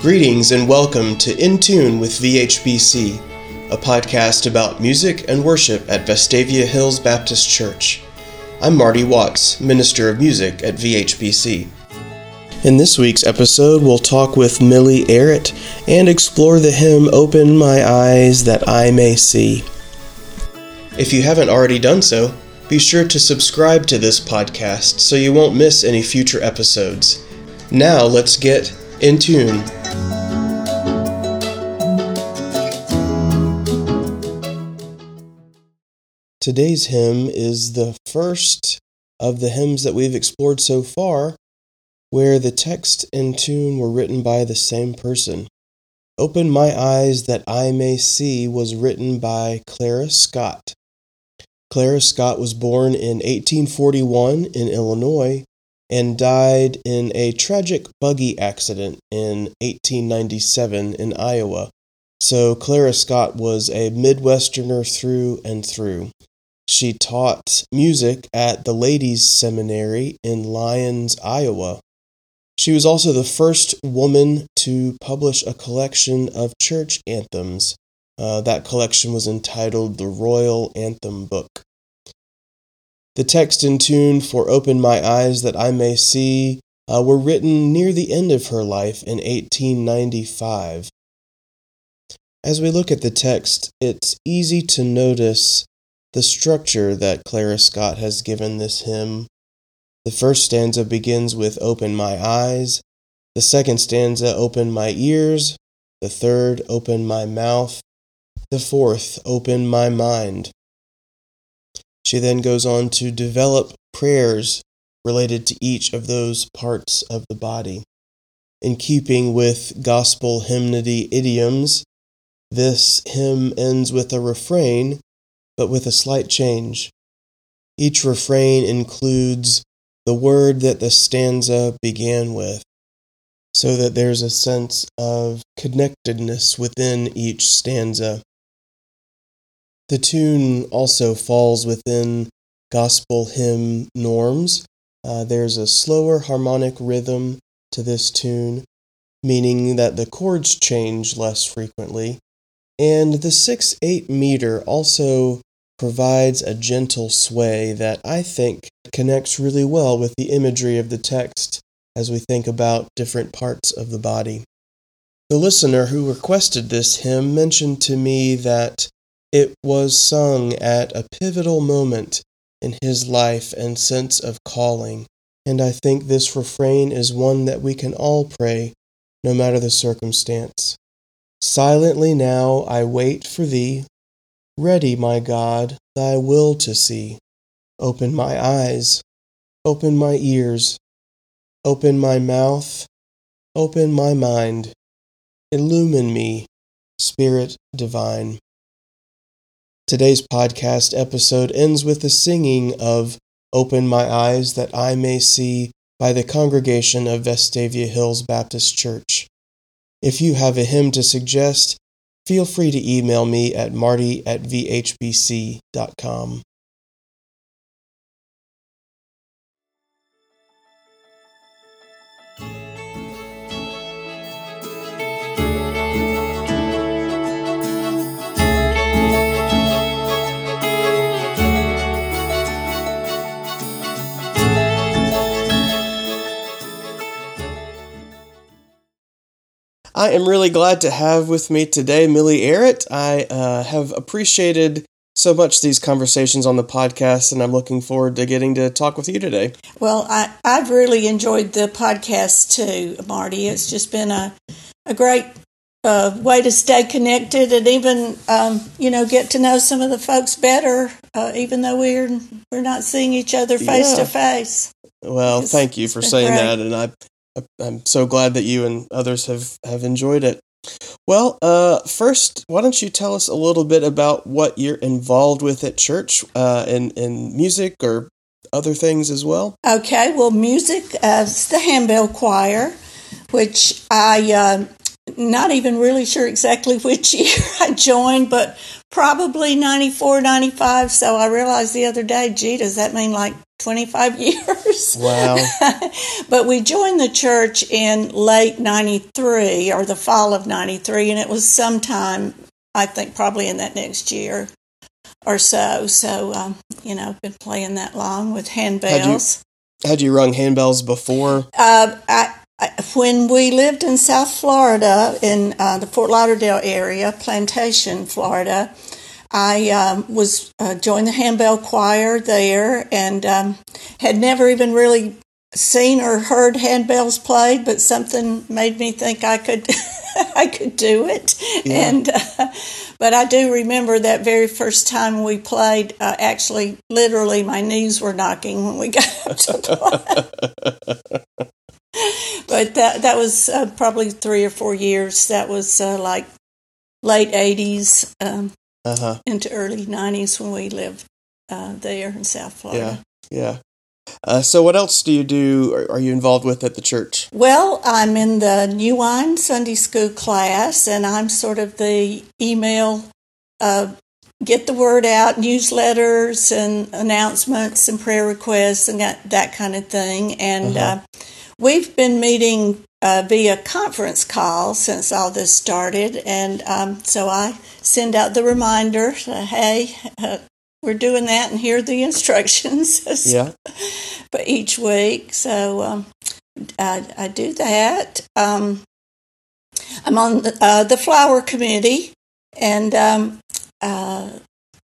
Greetings and welcome to In Tune with VHBC, a podcast about music and worship at Vestavia Hills Baptist Church. I'm Marty Watts, Minister of Music at VHBC. In this week's episode, we'll talk with Millie Arrett and explore the hymn Open My Eyes That I May See. If you haven't already done so, be sure to subscribe to this podcast so you won't miss any future episodes. Now let's get in tune. Today's hymn is the first of the hymns that we've explored so far where the text and tune were written by the same person. Open My Eyes That I May See was written by Clara Scott. Clara Scott was born in 1841 in Illinois and died in a tragic buggy accident in 1897 in Iowa. So Clara Scott was a Midwesterner through and through. She taught music at the Ladies Seminary in Lyons, Iowa. She was also the first woman to publish a collection of church anthems. Uh, that collection was entitled The Royal Anthem Book. The text and tune for Open My Eyes That I May See uh, were written near the end of her life in 1895. As we look at the text, it's easy to notice the structure that Clara Scott has given this hymn. The first stanza begins with Open My Eyes, the second stanza, Open My Ears, the third, Open My Mouth, the fourth, Open My Mind. She then goes on to develop prayers related to each of those parts of the body. In keeping with gospel hymnody idioms, this hymn ends with a refrain, but with a slight change. Each refrain includes the word that the stanza began with, so that there's a sense of connectedness within each stanza. The tune also falls within gospel hymn norms. Uh, there's a slower harmonic rhythm to this tune, meaning that the chords change less frequently. And the 6 8 meter also provides a gentle sway that I think connects really well with the imagery of the text as we think about different parts of the body. The listener who requested this hymn mentioned to me that it was sung at a pivotal moment in his life and sense of calling, and I think this refrain is one that we can all pray no matter the circumstance. Silently now I wait for thee, Ready, my God, thy will to see. Open my eyes, open my ears, open my mouth, open my mind. Illumine me, Spirit divine. Today's podcast episode ends with the singing of Open My Eyes That I May See by the congregation of Vestavia Hills Baptist Church. If you have a hymn to suggest, feel free to email me at marty at vhbc.com. I am really glad to have with me today Millie Arrett. I uh, have appreciated so much these conversations on the podcast, and I'm looking forward to getting to talk with you today. Well, I, I've really enjoyed the podcast too, Marty. It's just been a, a great uh, way to stay connected and even, um, you know, get to know some of the folks better, uh, even though we're we're not seeing each other face to face. Well, it's, thank you for saying great. that, and I I'm so glad that you and others have, have enjoyed it. Well, uh, first, why don't you tell us a little bit about what you're involved with at church uh, in, in music or other things as well? Okay, well, music, uh, the handbell choir, which I uh, not even really sure exactly which year I joined, but probably 94, 95. So I realized the other day, gee, does that mean like 25 years? Wow. but we joined the church in late 93 or the fall of 93, and it was sometime, I think, probably in that next year or so. So, um, you know, been playing that long with handbells. Had you rung handbells before? Uh, I, when we lived in South Florida, in uh, the Fort Lauderdale area, Plantation, Florida, I um, was uh, joined the handbell choir there, and um, had never even really seen or heard handbells played, but something made me think I could I could do it. Yeah. And uh, but I do remember that very first time we played. Uh, actually, literally, my knees were knocking when we got up to play. but that that was uh, probably three or four years. That was uh, like late eighties um, Uh-huh. into early nineties when we lived uh, there in South Florida. Yeah. Yeah. Uh, so what else do you do? Are, are you involved with at the church? Well, I'm in the New Wine Sunday School class, and I'm sort of the email, uh, get the word out, newsletters and announcements and prayer requests and that, that kind of thing. And Uh-huh. uh, we've been meeting uh, via conference call since all this started. And um, so I send out the reminder, uh, hey, uh, we're doing that, and here are the instructions. Yeah. for each week. So um, I, I do that. Um, I'm on the, uh, the flower committee and um, uh,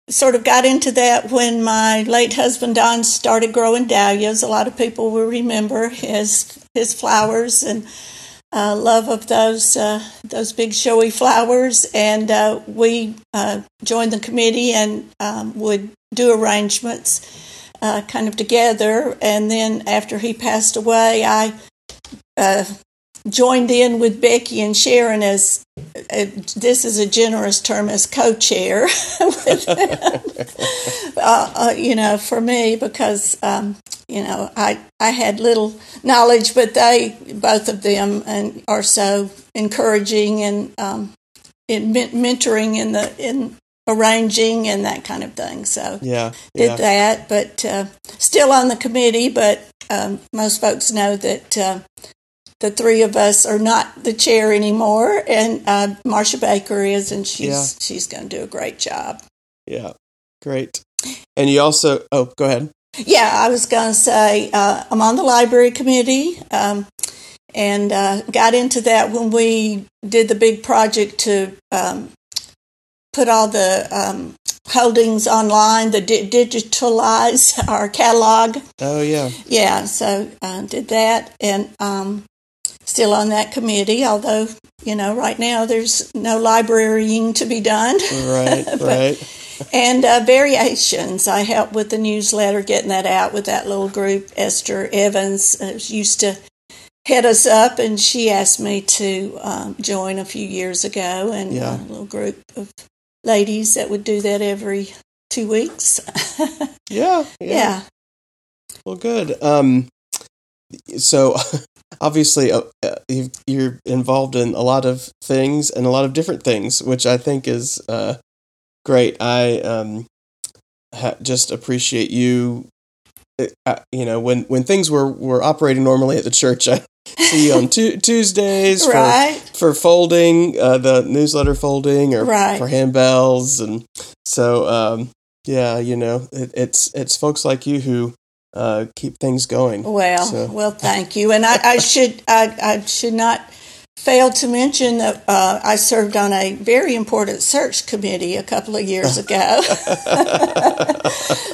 sort of got into that when my late husband Don started growing dahlias. A lot of people will remember his his flowers and uh, love of those uh, those big showy flowers, and uh, we uh, joined the committee and um, would do arrangements uh, kind of together. And then after he passed away, I uh, joined in with Becky and Sharon as uh, this is a generous term as co-chair, uh, uh, you know, for me because um, you know I I had little knowledge, but they both of them and are so encouraging and um, in men- mentoring in the in arranging and that kind of thing. So Yeah. did Yeah. that, but uh, still on the committee. But um, most folks know that uh, the three of us are not the chair anymore, and uh, Marcia Baker is, and she's Yeah. she's going to do a great job. Yeah. Great. And you also, oh, go ahead. Yeah, I was going to say uh, I'm on the library committee. Um, and uh, got into that when we did the big project to um, put all the um, holdings online, the di- digitalize our catalog. Oh, yeah. Yeah, so uh, did that, and um, still on that committee. Although you know, right now there's no librarying to be done, Right. But- right. and uh, variations. I helped with the newsletter, getting that out with that little group. Esther Evans uh, used to head us up, and she asked me to um, join a few years ago, and Yeah. a little group of ladies that would do that every two weeks. Yeah. yeah. Well, good. Um, so obviously, uh, uh, you've, you're involved in a lot of things and a lot of different things, which I think is uh, great. I um, ha- just appreciate you. Uh, you know, when when things were were operating normally at the church, I see you on tu- Tuesdays for Right. for folding uh, the newsletter folding or Right. for handbells and so um, yeah you know it, it's it's folks like you who uh, keep things going Well, So- well, thank you. And I, I should I, I should not fail to mention that uh, I served on a very important search committee a couple of years ago.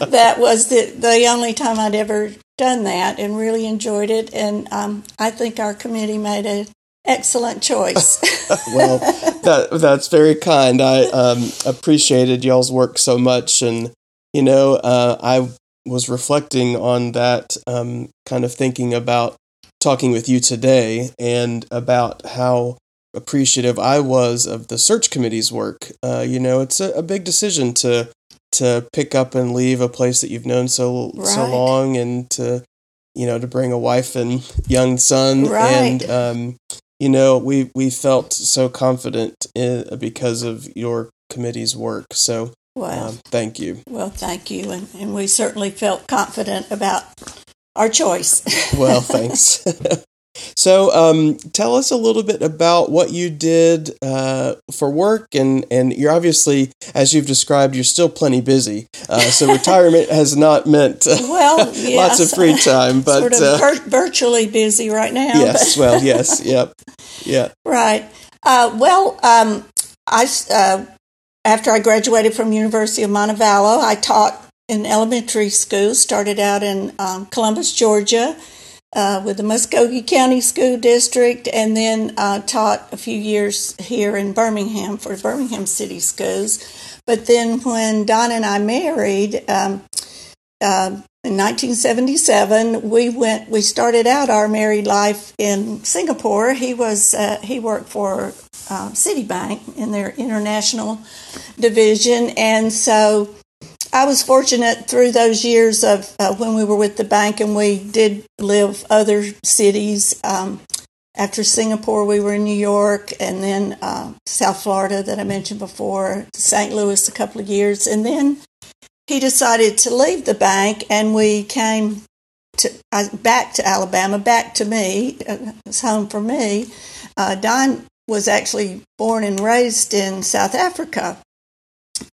that was the the only time I'd ever done that, and really enjoyed it. And um, I think our committee made an excellent choice. well that that's very kind i um, appreciated y'all's work so much and you know uh, i was reflecting on that um, kind of thinking about talking with you today and about how appreciative i was of the search committee's work uh, you know it's a, a big decision to to pick up and leave a place that you've known so so long and to you know to bring a wife and young son Right. and um, you know, we we felt so confident in, because of your committee's work. So, Well, um, thank you. well, thank you, and, and we certainly felt confident about our choice. Well, thanks. so, um, tell us a little bit about what you did uh, for work, and and you're obviously, as you've described, you're still plenty busy. Uh, so, retirement has not meant uh, well, yeah, lots of free time, but sort of uh, vir- virtually busy right now. yes, well, yes, yep, yeah. Right. Uh, well, um, I uh, after I graduated from University of Montevallo, I taught in elementary school. Started out in um, Columbus, Georgia, uh, with the Muscogee County School District, and then uh, taught a few years here in Birmingham for Birmingham City Schools. But then when Don and I married. Um, uh, in 1977, we went. We started out our married life in Singapore. He was uh, he worked for uh, Citibank in their international division, and so I was fortunate through those years of uh, when we were with the bank, and we did live other cities. Um, after Singapore, we were in New York, and then uh, South Florida that I mentioned before, St. Louis a couple of years, and then he decided to leave the bank, and we came to uh, back to Alabama, back to me. Uh, it's home for me. Uh, Don was actually born and raised in South Africa,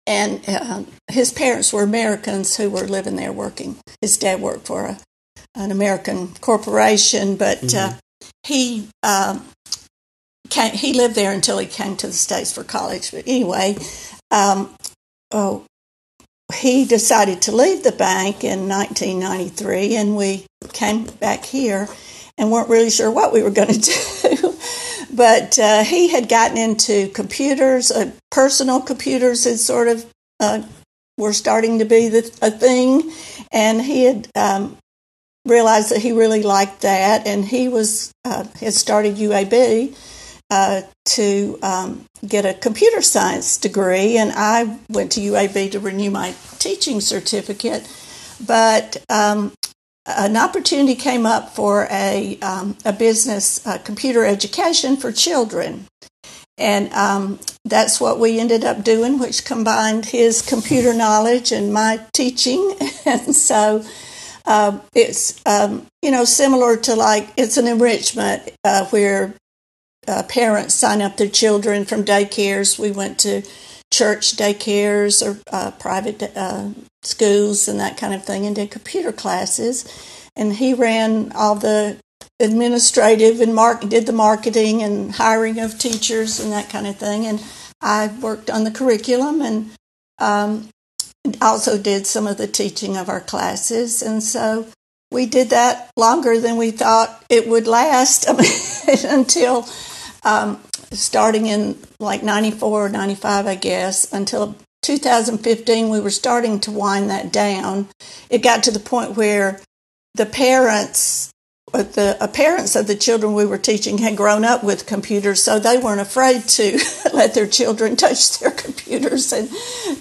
and uh, his parents were Americans who were living there working. His dad worked for a, an American corporation, but Mhm. he um, came, he lived there until he came to the states for college. But anyway, um, oh, he decided to leave the bank in 1993, and we came back here and weren't really sure what we were going to do. but uh, he had gotten into computers, uh, personal computers had sort of uh, were starting to be the, a thing, and he had um, realized that he really liked that, and he was uh, had started UAB uh, to um, get a computer science degree, and I went to UAB to renew my teaching certificate. But um, an opportunity came up for a um, a business uh, computer education for children, and um, that's what we ended up doing, which combined his computer knowledge and my teaching, and so. Um, it's um, you know similar to like it's an enrichment uh, where uh, parents sign up their children from daycares. We went to church daycares or uh, private uh, schools and that kind of thing and did computer classes. And he ran all the administrative and mark did the marketing and hiring of teachers and that kind of thing. And I worked on the curriculum and um, also did some of the teaching of our classes. And so we did that longer than we thought it would last until um, starting in like 94 or 95, I guess, until 2015, we were starting to wind that down. It got to the point where the parents, uh, the uh, parents of the children we were teaching had grown up with computers, so they weren't afraid to let their children touch their computers and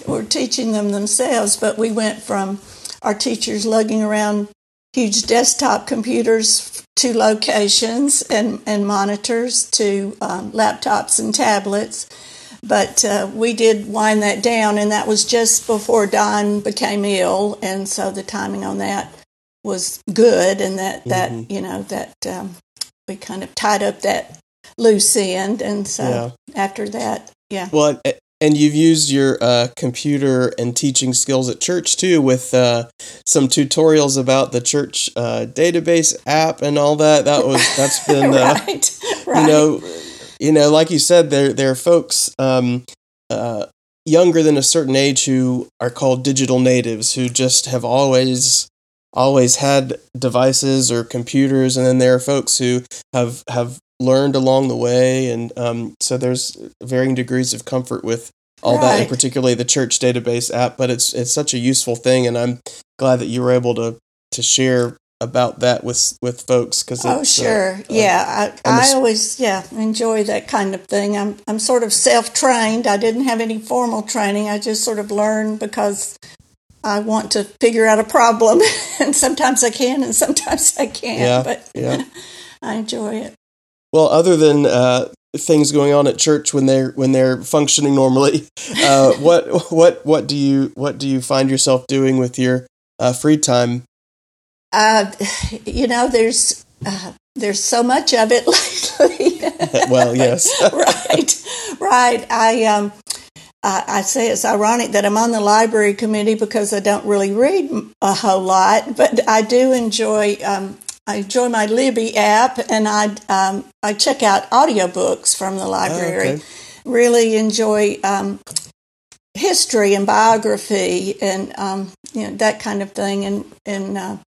were teaching them themselves. But we went from our teachers lugging around huge desktop computers to locations and, and monitors to um, laptops and tablets. But uh, we did wind that down, and that was just before Don became ill, and so the timing on that was good, and that that Mhm. you know that um, we kind of tied up that loose end, and so Yeah. after that, yeah, Well, and you've used your uh, computer and teaching skills at church too, with uh, some tutorials about the church uh, database app and all that. That was that's been uh, right, right, you know, you know, like you said, there there are folks um, uh, younger than a certain age who are called digital natives who just have always always had devices or computers, and then there are folks who have have learned along the way, and um, so there's varying degrees of comfort with all that, and particularly the church database app. But it's it's such a useful thing, and I'm glad that you were able to to share about that with with folks because Oh, sure. yeah, I, I always yeah enjoy that kind of thing. I'm I'm sort of self trained. I didn't have any formal training. I just sort of learned because I want to figure out a problem, and sometimes I can, and sometimes I can't. Yeah, But yeah. I enjoy it. Well, other than uh, things going on at church when they're when they're functioning normally, uh, what what what do you what do you find yourself doing with your uh, free time? Uh, you know, there's uh, there's so much of it lately. well, yes, right, right. I um, I, I say it's ironic that I'm on the library committee because I don't really read a whole lot, but I do enjoy. Um, I enjoy my Libby app, and I um, I check out audiobooks from the library. Oh, okay. Really enjoy um, history and biography, and um, you know that kind of thing. And and uh, I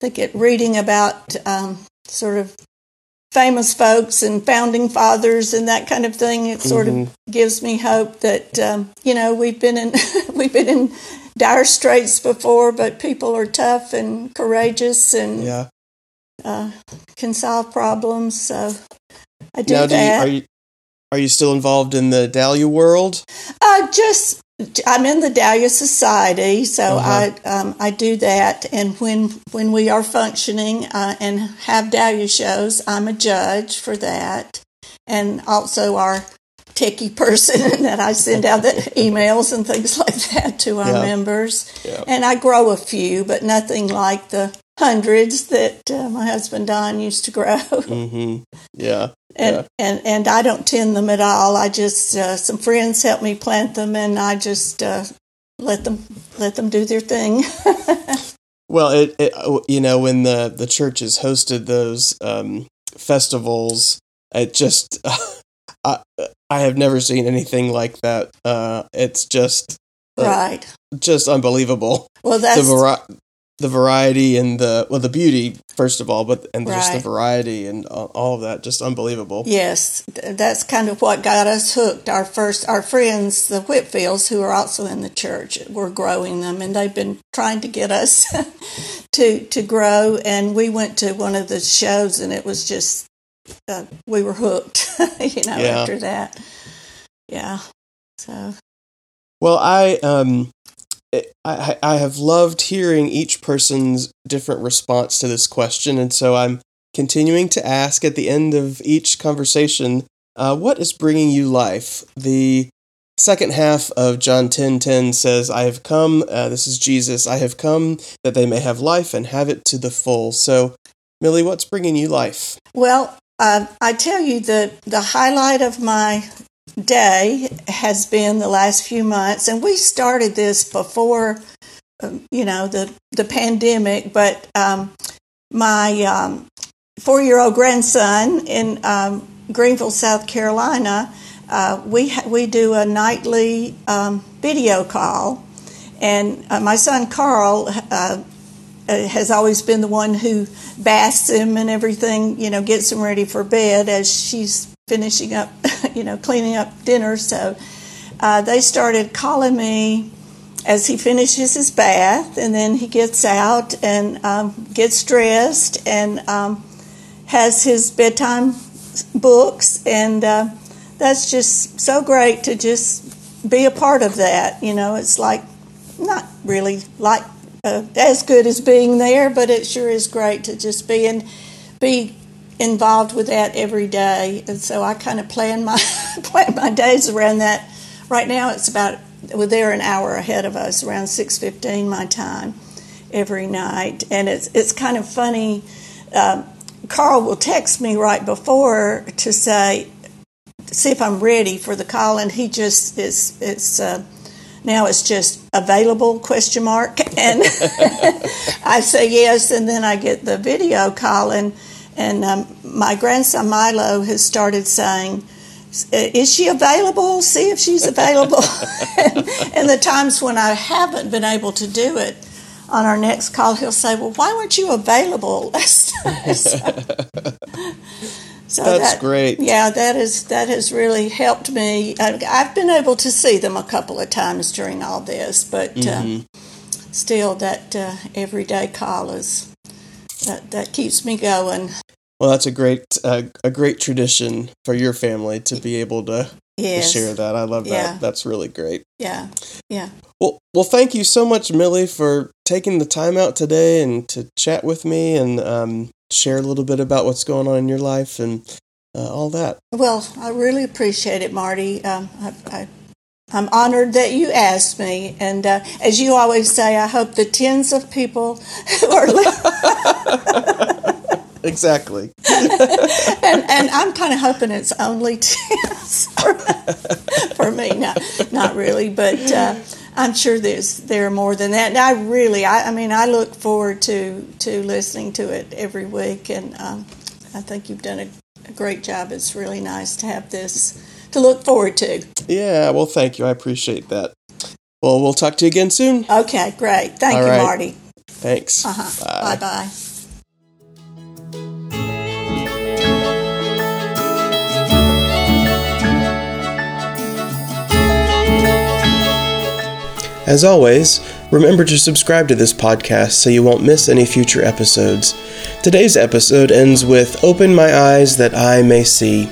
think it reading about um, sort of famous folks and founding fathers and that kind of thing. It sort Mhm. of gives me hope that um, you know we've been in we've been in dire straits before, but people are tough and courageous and yeah. Uh, can solve problems. So I do now, do you, that. are you are you still involved in the Dahlia world? Uh, just I'm in the Dahlia Society, so Uh-huh. I um, I do that. And when when we are functioning uh, and have Dahlia shows, I'm a judge for that, and also our techie person that I send out the emails and things like that to our Yeah. members. Yeah. And I grow a few, but nothing like the hundreds that uh, my husband Don used to grow. Mm-hmm. Yeah. and Yeah. and and I don't tend them at all. I just uh, some friends help me plant them, and I just uh, let them let them do their thing. Well, it, it you know when the the church has hosted those um, festivals, it just I I have never seen anything like that. Uh, it's just uh, right. just unbelievable. Well, The that's vari- the variety and the well the beauty first of all, but and just the variety and all, all of that just unbelievable. yes, that's kind of what got us hooked. Our first, our friends, the Whitfields, who are also in the church, were growing them, and they've been trying to get us to to grow. And we went to one of the shows, and it was just uh, we were hooked. you know, Yeah. after that, yeah. So Well, I um, it- I I have loved hearing each person's different response to this question, and so I'm continuing to ask at the end of each conversation, uh, what is bringing you life? The second half of John ten ten says, "I have come. Uh, this is Jesus. I have come that they may have life and have it to the full." So, Millie, what's bringing you life? Well, uh, I tell you, the, the highlight of my day has been the last few months, and we started this before, um, you know, the, the pandemic, but um, my um, four year old grandson in um, Greenville, South Carolina, uh, we, ha- we do a nightly um, video call. And uh, my son Carl uh, uh, has always been the one who baths him and everything, you know, gets him ready for bed as she's finishing up, you know, cleaning up dinner. So uh, they started calling me as he finishes his bath, and then he gets out and um, gets dressed and um, has his bedtime books, and uh, that's just so great to just be a part of that. You know, it's like not really like uh, as good as being there, but it sure is great to just be and be involved with that every day. And so I kind of plan my plan my days around that. Right now, it's about well, they're an hour ahead of us, around six fifteen my time every night, and it's it's kind of funny. Um, Carl will text me right before to say, see if I'm ready for the call, and he just is it's. Uh, now it's just available question mark and i say yes and then i get the video call and and um, my grandson milo has started saying is she available see if she's available and, and the times when i haven't been able to do it on our next call he'll say well why weren't you available last time so, so That's that- great. yeah, that is that has really helped me. I- I've been able to see them a couple of times during all this, but Mm-hmm. uh, still, that uh, everyday call is that that keeps me going. Well, that's a great uh, a great tradition for your family to be able to, to share that. I love that. Yeah. That's really great. yeah, yeah. Well, well, thank you so much, Millie, for taking the time out today and to chat with me and um, share a little bit about what's going on in your life. And uh, all that. Well, I really appreciate it, Marty. Um, I, I, I'm honored that you asked me, and uh, as you always say, I hope the tens of people who are. exactly. and, and I'm kind of hoping it's only tens for, for me. Not, not really, but uh, I'm sure there's there are more than that. And I really, I, I mean, I look forward to to listening to it every week, and um, I think you've done a, a great job. It's really nice to have this to look forward to. Yeah, well, thank you. I appreciate that. Well, we'll talk to you again soon. Okay, great. Thank All you, right. Marty. Thanks. Uh-huh. Bye. Bye bye. As always, remember to subscribe to this podcast so you won't miss any future episodes. Today's episode ends with Open My Eyes That I May See.